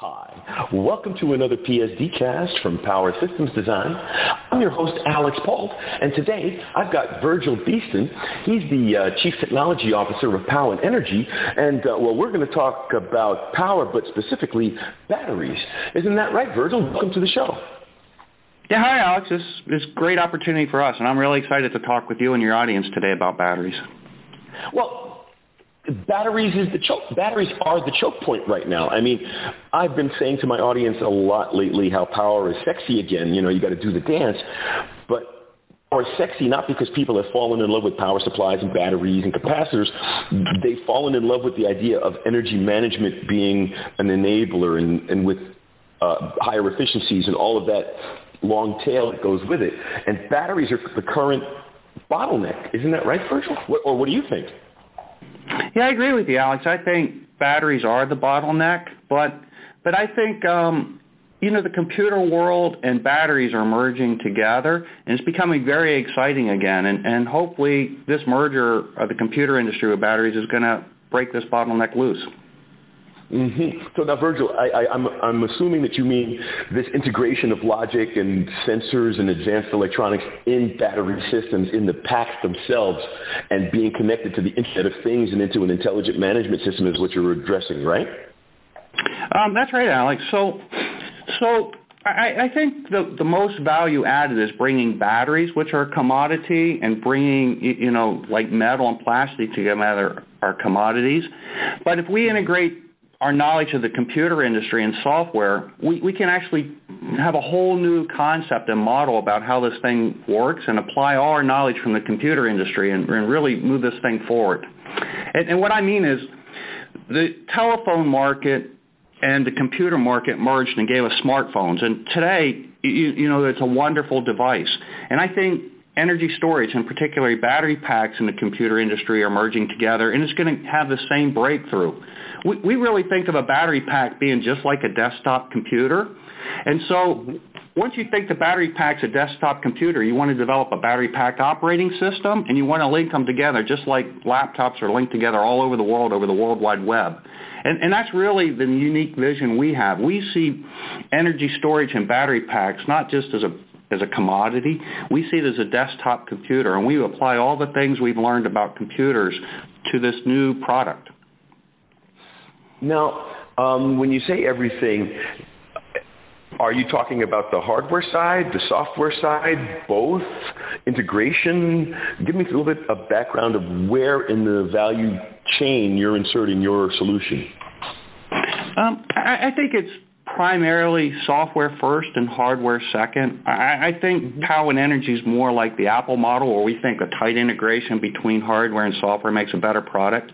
Hi, welcome to another PSD cast from Power Systems Design. I'm your host, Alex Pault, and today I've got Virgil Beaston. He's the uh, Chief Technology Officer of Powin Energy, and uh, well, we're going to talk about power, but specifically batteries. Isn't that right, Virgil? Welcome to the show. Yeah, hi, Alex. This is a great opportunity for us, and I'm really excited to talk with you and your audience today about batteries. Well, batteries is the choke. Batteries are the choke point right now. I mean, I've been saying to my audience a lot lately how power is sexy again. You know, you got to do the dance, but are sexy not because people have fallen in love with power supplies and batteries and capacitors. They've fallen in love with the idea of energy management being an enabler and, and with uh, higher efficiencies and all of that long tail that goes with it. And batteries are the current bottleneck. Isn't that right, Virgil? What, or what do you think? Yeah, I agree with you, Alex. I think batteries are the bottleneck, but but I think um, you know the computer world and batteries are merging together, and it's becoming very exciting again. And and hopefully this merger of the computer industry with batteries is going to break this bottleneck loose. Mm-hmm. So now, Virgil, I, I, I'm, I'm assuming that you mean this integration of logic and sensors and advanced electronics in battery systems in the packs themselves and being connected to the Internet of Things and into an intelligent management system is what you're addressing, right? Um, that's right, Alex. So, so I, I think the, the most value added is bringing batteries, which are a commodity, and bringing, you know, like metal and plastic together are commodities. But if we integrate our knowledge of the computer industry and software, we, we can actually have a whole new concept and model about how this thing works and apply all our knowledge from the computer industry and, and really move this thing forward. And, and what I mean is the telephone market and the computer market merged and gave us smartphones. And today, you, you know, it's a wonderful device. And I think energy storage, and particularly battery packs in the computer industry are merging together, and it's going to have the same breakthrough we, we really think of a battery pack being just like a desktop computer. And so once you think the battery pack's a desktop computer, you want to develop a battery pack operating system, and you want to link them together just like laptops are linked together all over the world over the World Wide Web. And, and that's really the unique vision we have. We see energy storage and battery packs not just as a as a commodity. We see it as a desktop computer, and we apply all the things we've learned about computers to this new product. Now, um, when you say everything, are you talking about the hardware side, the software side, both, integration? Give me a little bit of background of where in the value chain you're inserting your solution. Um, I, I think it's primarily software first and hardware second. I, I think mm-hmm. Powin Energy is more like the Apple model where we think a tight integration between hardware and software makes a better product.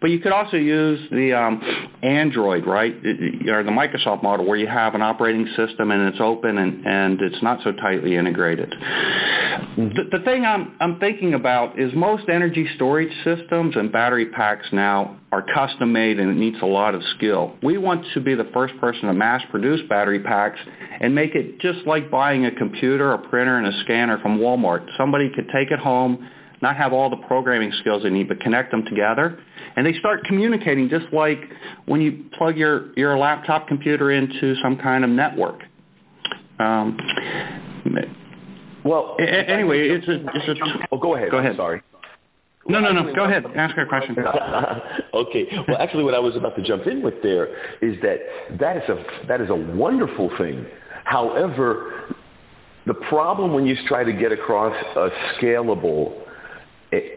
But you could also use the um, Android, right, or the Microsoft model where you have an operating system and it's open and, and it's not so tightly integrated. Mm-hmm. The, the thing I'm, I'm thinking about is most energy storage systems and battery packs now are custom made and it needs a lot of skill. We want to be the first person to mass produce battery packs and make it just like buying a computer, a printer, and a scanner from Walmart. Somebody could take it home, not have all the programming skills they need, but connect them together. And they start communicating just like when you plug your, your laptop computer into some kind of network. Um, well, anyway, it's a, it's a. Oh, go ahead. Go ahead. I'm sorry. No, no, no. Go ahead. Ask your question. okay. Well, actually, what I was about to jump in with there is that that is a that is a wonderful thing. However, the problem when you try to get across a scalable,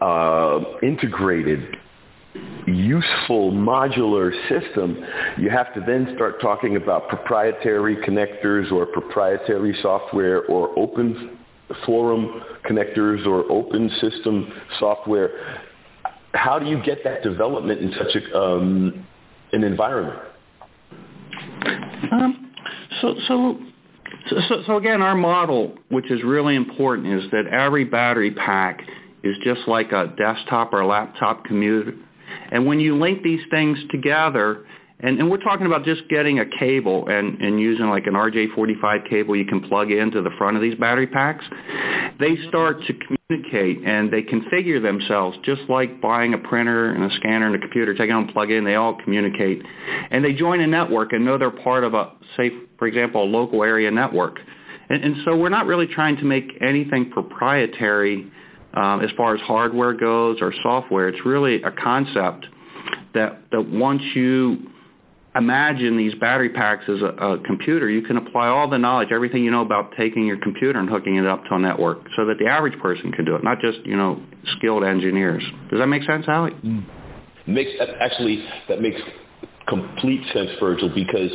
uh, integrated, useful modular system, you have to then start talking about proprietary connectors or proprietary software or open forum connectors or open system software. How do you get that development in such a, um, an environment? Um, so, so, so, so again, our model, which is really important, is that every battery pack is just like a desktop or laptop computer. And when you link these things together And, and we're talking about just getting a cable and, and using like an RJ45 cable you can plug into the front of these battery packs. They start to communicate and they configure themselves just like buying a printer and a scanner and a computer, take it plug in, they all communicate. And they join a network and know they're part of a, say, for example, a local area network. And, and so we're not really trying to make anything proprietary um, as far as hardware goes or software. It's really a concept that, that once you imagine these battery packs as a, a, computer, you can apply all the knowledge, everything you know about taking your computer and hooking it up to a network so that the average person can do it, not just, you know, skilled engineers. Does that make sense, Alec? Mm. Makes, actually, that makes complete sense, Virgil, because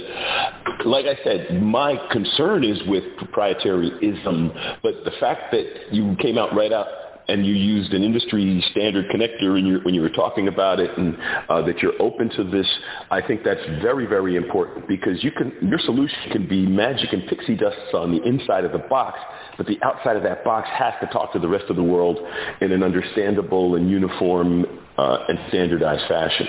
like I said, my concern is with proprietaryism, but the fact that you came out right out and you used an industry standard connector in your, when you were talking about it and uh, that you're open to this, I think that's very, very important because you can, your solution can be magic and pixie dusts on the inside of the box, but the outside of that box has to talk to the rest of the world in an understandable and uniform uh, and standardized fashion.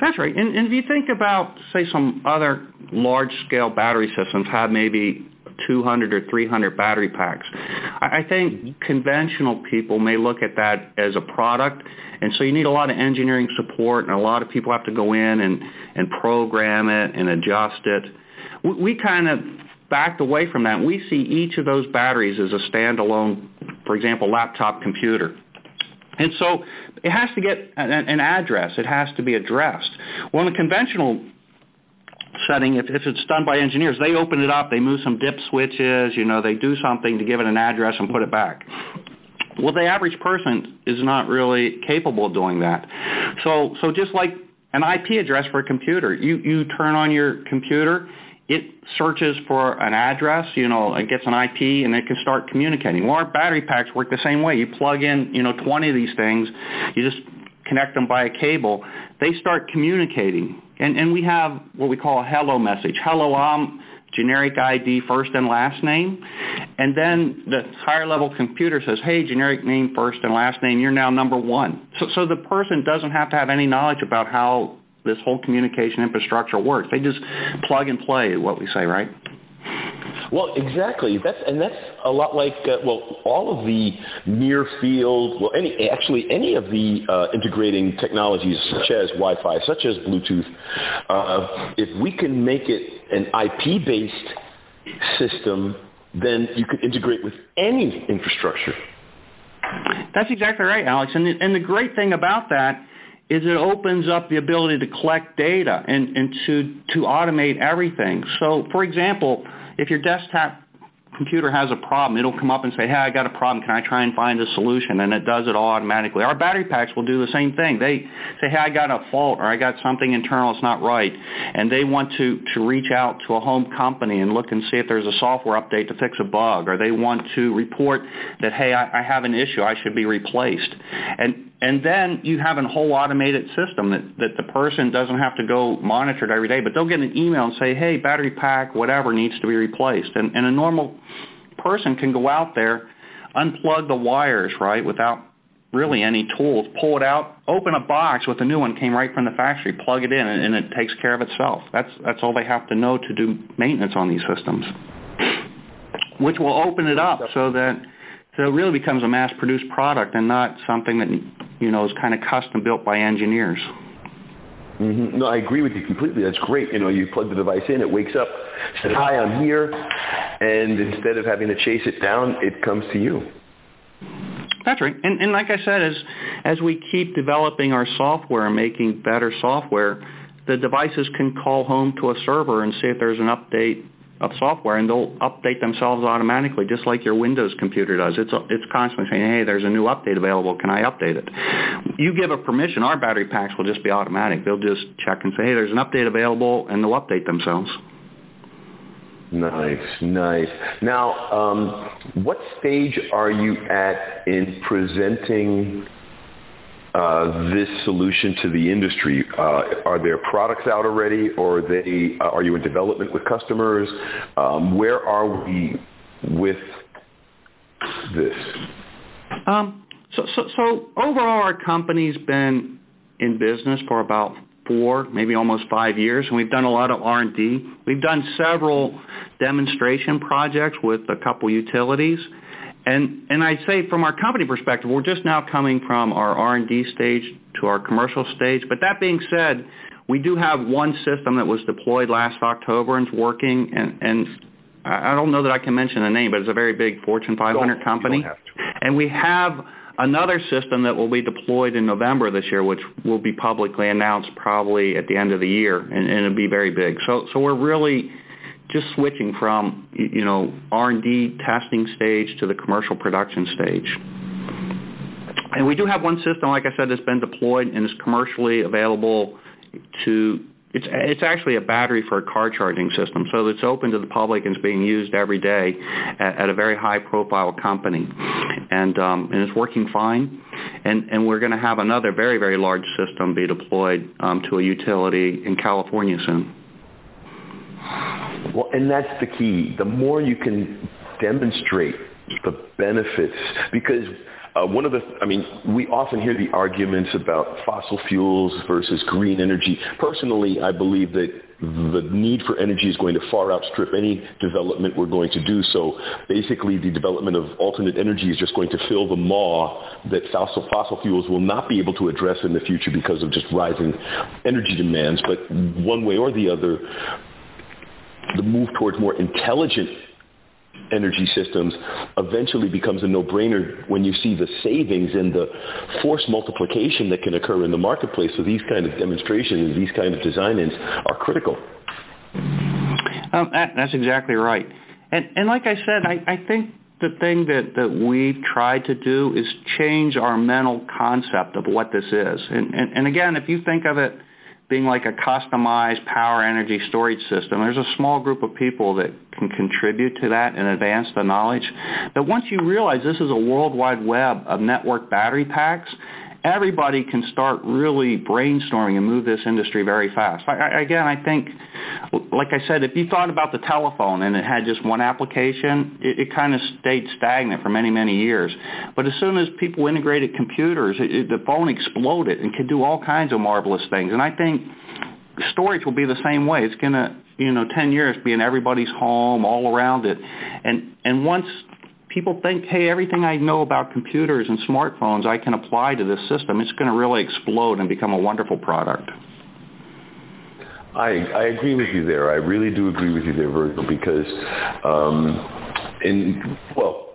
That's right. And, and if you think about, say, some other large-scale battery systems have maybe 200 or 300 battery packs. I think mm-hmm. conventional people may look at that as a product, and so you need a lot of engineering support, and a lot of people have to go in and, and program it and adjust it. We, we kind of backed away from that. We see each of those batteries as a standalone, for example, laptop computer. And so it has to get an, an address. It has to be addressed. Well, in a conventional setting, if, if it's done by engineers, they open it up, they move some dip switches, you know, they do something to give it an address and put it back. Well, the average person is not really capable of doing that. So, so just like an IP address for a computer, you, you turn on your computer, it searches for an address, you know, it gets an IP and it can start communicating. Well, our battery packs work the same way. You plug in, you know, 20 of these things, you just connect them by a cable, they start communicating. And, and we have what we call a hello message. Hello, I'm generic ID first and last name. And then the higher level computer says, hey, generic name first and last name, you're now number one. So, so the person doesn't have to have any knowledge about how this whole communication infrastructure works. They just plug and play, what we say, right? Well, exactly. That's and that's a lot like uh, well, all of the near field, well, any actually any of the uh, integrating technologies such as Wi-Fi, such as Bluetooth. Uh, if we can make it an IP-based system, then you can integrate with any infrastructure. That's exactly right, Alex. And the, and the great thing about that is it opens up the ability to collect data and, and to, to automate everything. So, for example, if your desktop computer has a problem, it'll come up and say, hey, I got a problem. Can I try and find a solution? And it does it all automatically. Our battery packs will do the same thing. They say, hey, I got a fault or I got something internal that's not right. And they want to, to reach out to a home company and look and see if there's a software update to fix a bug. Or they want to report that, hey, I, I have an issue. I should be replaced. And and then you have a whole automated system that, that the person doesn't have to go monitor it every day, but they'll get an email and say, hey, battery pack, whatever needs to be replaced. And, and a normal person can go out there, unplug the wires, right, without really any tools, pull it out, open a box with a new one came right from the factory, plug it in, and, and it takes care of itself. That's, that's all they have to know to do maintenance on these systems, which will open it up so that so it really becomes a mass-produced product and not something that you know is kind of custom built by engineers. Mm-hmm. No, I agree with you completely. That's great. You know, you plug the device in, it wakes up, says, "Hi, I'm here," and instead of having to chase it down, it comes to you. That's right. And, and like I said, as as we keep developing our software and making better software, the devices can call home to a server and see if there's an update of software, and they'll update themselves automatically, just like your Windows computer does. It's it's constantly saying, "Hey, there's a new update available. Can I update it?" You give a permission, our battery packs will just be automatic. They'll just check and say, "Hey, there's an update available," and they'll update themselves. Nice, nice. Now, um, what stage are you at in presenting uh, this solution to the industry? Uh, are there products out already, or are, they, uh, are you in development with customers? Um, where are we with this? Um, so, so, so overall, our company's been in business for about four, maybe almost five years, and we've done a lot of R&D. We've done several demonstration projects with a couple utilities. And, and I'd say from our company perspective, we're just now coming from our R&D stage to our commercial stage. But that being said, we do have one system that was deployed last October and is working, and, and I don't know that I can mention the name, but it's a very big Fortune 500 Don't- company. you don't have to. And we have another system that will be deployed in November this year, which will be publicly announced probably at the end of the year, and, and it'll be very big. So, so we're really just switching from you know R&D testing stage to the commercial production stage. And we do have one system, like I said, that's been deployed and is commercially available to. It's it's actually a battery for a car charging system, so it's open to the public and it's being used every day at, at a very high profile company, and um, and it's working fine. And and we're going to have another very very large system be deployed um, to a utility in California soon. Well, and that's the key. The more you can demonstrate the benefits, because uh, one of the, I mean, we often hear the arguments about fossil fuels versus green energy. Personally, I believe that the need for energy is going to far outstrip any development we're going to do. So basically, the development of alternate energy is just going to fill the maw that fossil, fossil fuels will not be able to address in the future because of just rising energy demands. But one way or the other, the move towards more intelligent energy systems eventually becomes a no-brainer when you see the savings and the force multiplication that can occur in the marketplace. So these kind of demonstrations, these kind of design-ins are critical. Um, that, that's exactly right. And, and like I said, I, I think the thing that, that we've tried to do is change our mental concept of what this is. And, and, and again, if you think of it being like a customized power energy storage system, there's a small group of people that can contribute to that and advance the knowledge. But once you realize this is a worldwide web of network battery packs, everybody can start really brainstorming and move this industry very fast. I, I, again, I think, like I said, if you thought about the telephone and it had just one application, it, it kind of stayed stagnant for many, many years. But as soon as people integrated computers, it, it, the phone exploded and could do all kinds of marvelous things. And I think storage will be the same way. It's going to, you know, 10 years be in everybody's home, all around it. And, and once people think, hey, everything I know about computers and smartphones I can apply to this system, it's going to really explode and become a wonderful product. I, I agree with you there. I really do agree with you there, Virgil, because um, in well,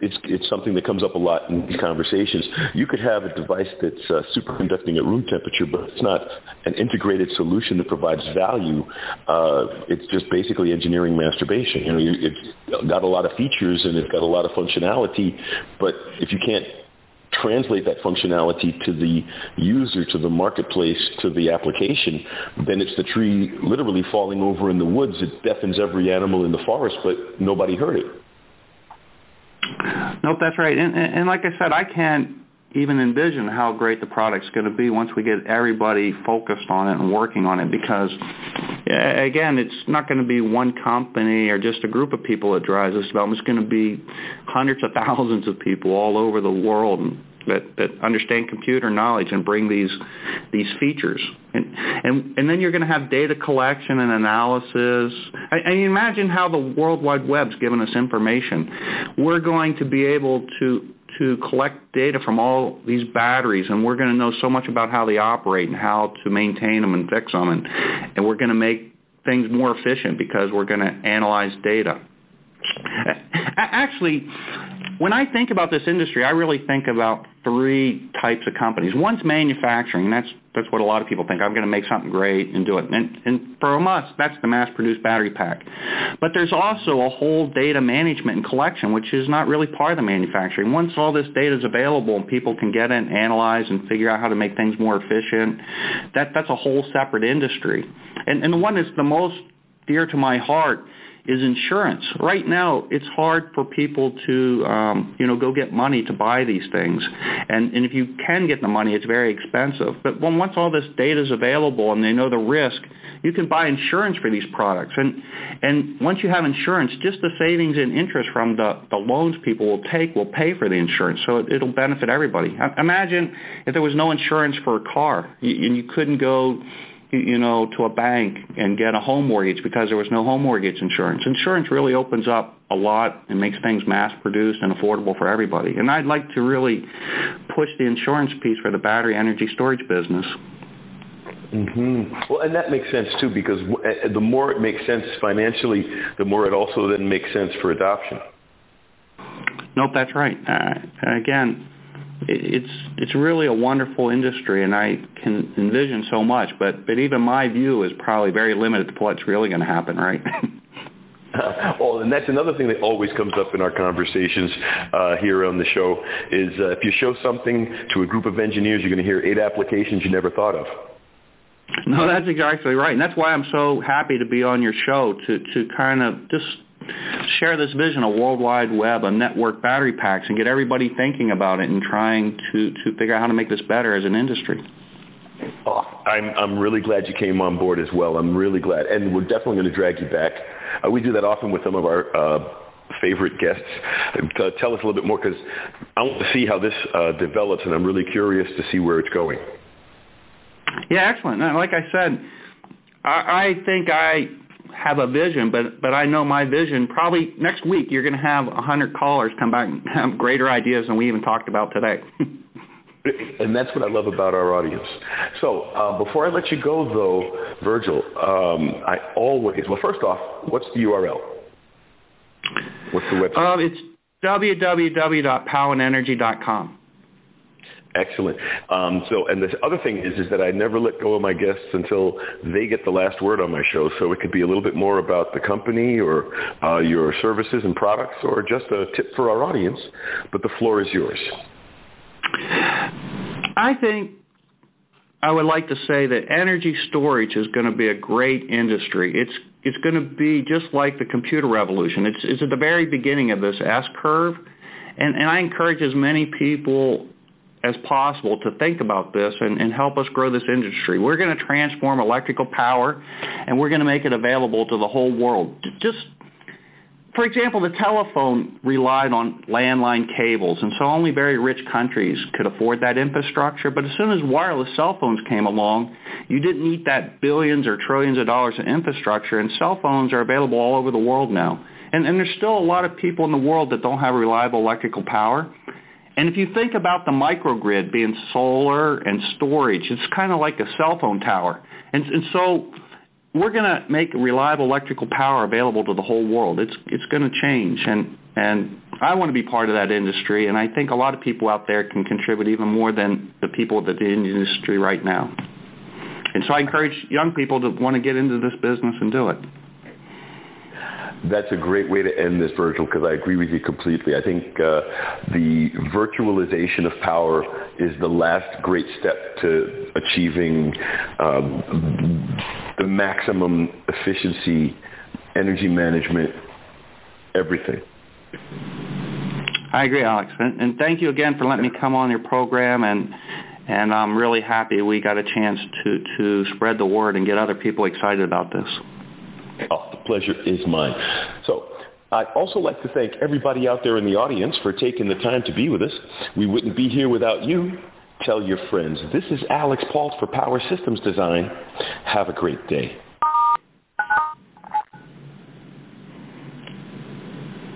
it's it's something that comes up a lot in these conversations. You could have a device that's uh, superconducting at room temperature, but it's not an integrated solution that provides value. Uh, it's just basically engineering masturbation. You know, you, it's got a lot of features and it's got a lot of functionality, but if you can't translate that functionality to the user, to the marketplace, to the application, then it's the tree literally falling over in the woods. It deafens every animal in the forest, but nobody heard it. Nope, that's right. And, and, and like I said, I can't even envision how great the product's going to be once we get everybody focused on it and working on it because again it's not going to be one company or just a group of people that drives this development it's going to be hundreds of thousands of people all over the world that that understand computer knowledge and bring these these features. And and and then you're going to have data collection and analysis. I, imagine how the world wide web's given us information. We're going to be able to to collect data from all these batteries and we're going to know so much about how they operate and how to maintain them and fix them and, and we're going to make things more efficient because we're going to analyze data. Actually, when I think about this industry, I really think about three types of companies. One's manufacturing. That's that's what a lot of people think. I'm going to make something great and do it. And, and for us, that's the mass-produced battery pack. But there's also a whole data management and collection, which is not really part of the manufacturing. Once all this data is available and people can get it and analyze and figure out how to make things more efficient, that that's a whole separate industry. And, and the one that's the most dear to my heart is insurance. Right now, it's hard for people to, um, you know, go get money to buy these things. And, and if you can get the money, it's very expensive. But when, once all this data is available and they know the risk, you can buy insurance for these products. And, and once you have insurance, just the savings and interest from the, the loans people will take will pay for the insurance. So it, it'll benefit everybody. Imagine if there was no insurance for a car and you couldn't go you know, to a bank and get a home mortgage because there was no home mortgage insurance. Insurance really opens up a lot and makes things mass produced and affordable for everybody. And I'd like to really push the insurance piece for the battery energy storage business. Mm-hmm. Well, and that makes sense too because eh, the more it makes sense financially, the more it also then makes sense for adoption. Nope, that's right. Uh, again, it's it's really a wonderful industry, and I can envision so much. But but even my view is probably very limited to what's really going to happen, right? well, and that's another thing that always comes up in our conversations uh, here on the show is uh, if you show something to a group of engineers, you're going to hear eight applications you never thought of. No, that's exactly right, and that's why I'm so happy to be on your show to to kind of just share this vision of World Wide Web, a network battery packs, and get everybody thinking about it and trying to, to figure out how to make this better as an industry. Oh, I'm I'm really glad you came on board as well. I'm really glad, and we're definitely going to drag you back. Uh, we do that often with some of our uh, favorite guests. Uh, tell us a little bit more because I want to see how this uh, develops, and I'm really curious to see where it's going. Yeah, excellent. Like I said, I, I think I have a vision, but but I know my vision. Probably next week you're going to have a hundred callers come back and have greater ideas than we even talked about today. and that's what I love about our audience. So uh, before I let you go, though, Virgil, um, I always well. First off, what's the URL? What's the website? Um, it's www.powinenergy.com. Excellent. Um, so, and the other thing is, is that I never let go of my guests until they get the last word on my show. So it could be a little bit more about the company or uh, your services and products, or just a tip for our audience. But the floor is yours. I think I would like to say that energy storage is going to be a great industry. It's it's going to be just like the computer revolution. It's it's at the very beginning of this S curve, and and I encourage as many people as possible to think about this and, and help us grow this industry. We're going to transform electrical power, and we're going to make it available to the whole world. Just for example, the telephone relied on landline cables, and so only very rich countries could afford that infrastructure. But as soon as wireless cell phones came along, you didn't need that billions or trillions of dollars of infrastructure, and cell phones are available all over the world now. And, and there's still a lot of people in the world that don't have reliable electrical power. And if you think about the microgrid being solar and storage, it's kind of like a cell phone tower. And, and so we're going to make reliable electrical power available to the whole world. It's it's going to change, and and I want to be part of that industry. And I think a lot of people out there can contribute even more than the people that the industry right now. And so I encourage young people to want to get into this business and do it that's a great way to end this, Virgil, because I agree with you completely. I think uh, the virtualization of power is the last great step to achieving um, the maximum efficiency, energy management, everything. I agree, Alex, and, and thank you again for letting me come on your program and and I'm really happy we got a chance to, to spread the word and get other people excited about this. Oh, pleasure is mine. So I'd also like to thank everybody out there in the audience for taking the time to be with us. We wouldn't be here without you. Tell your friends. This is Alex Pault for Power Systems Design. Have a great day.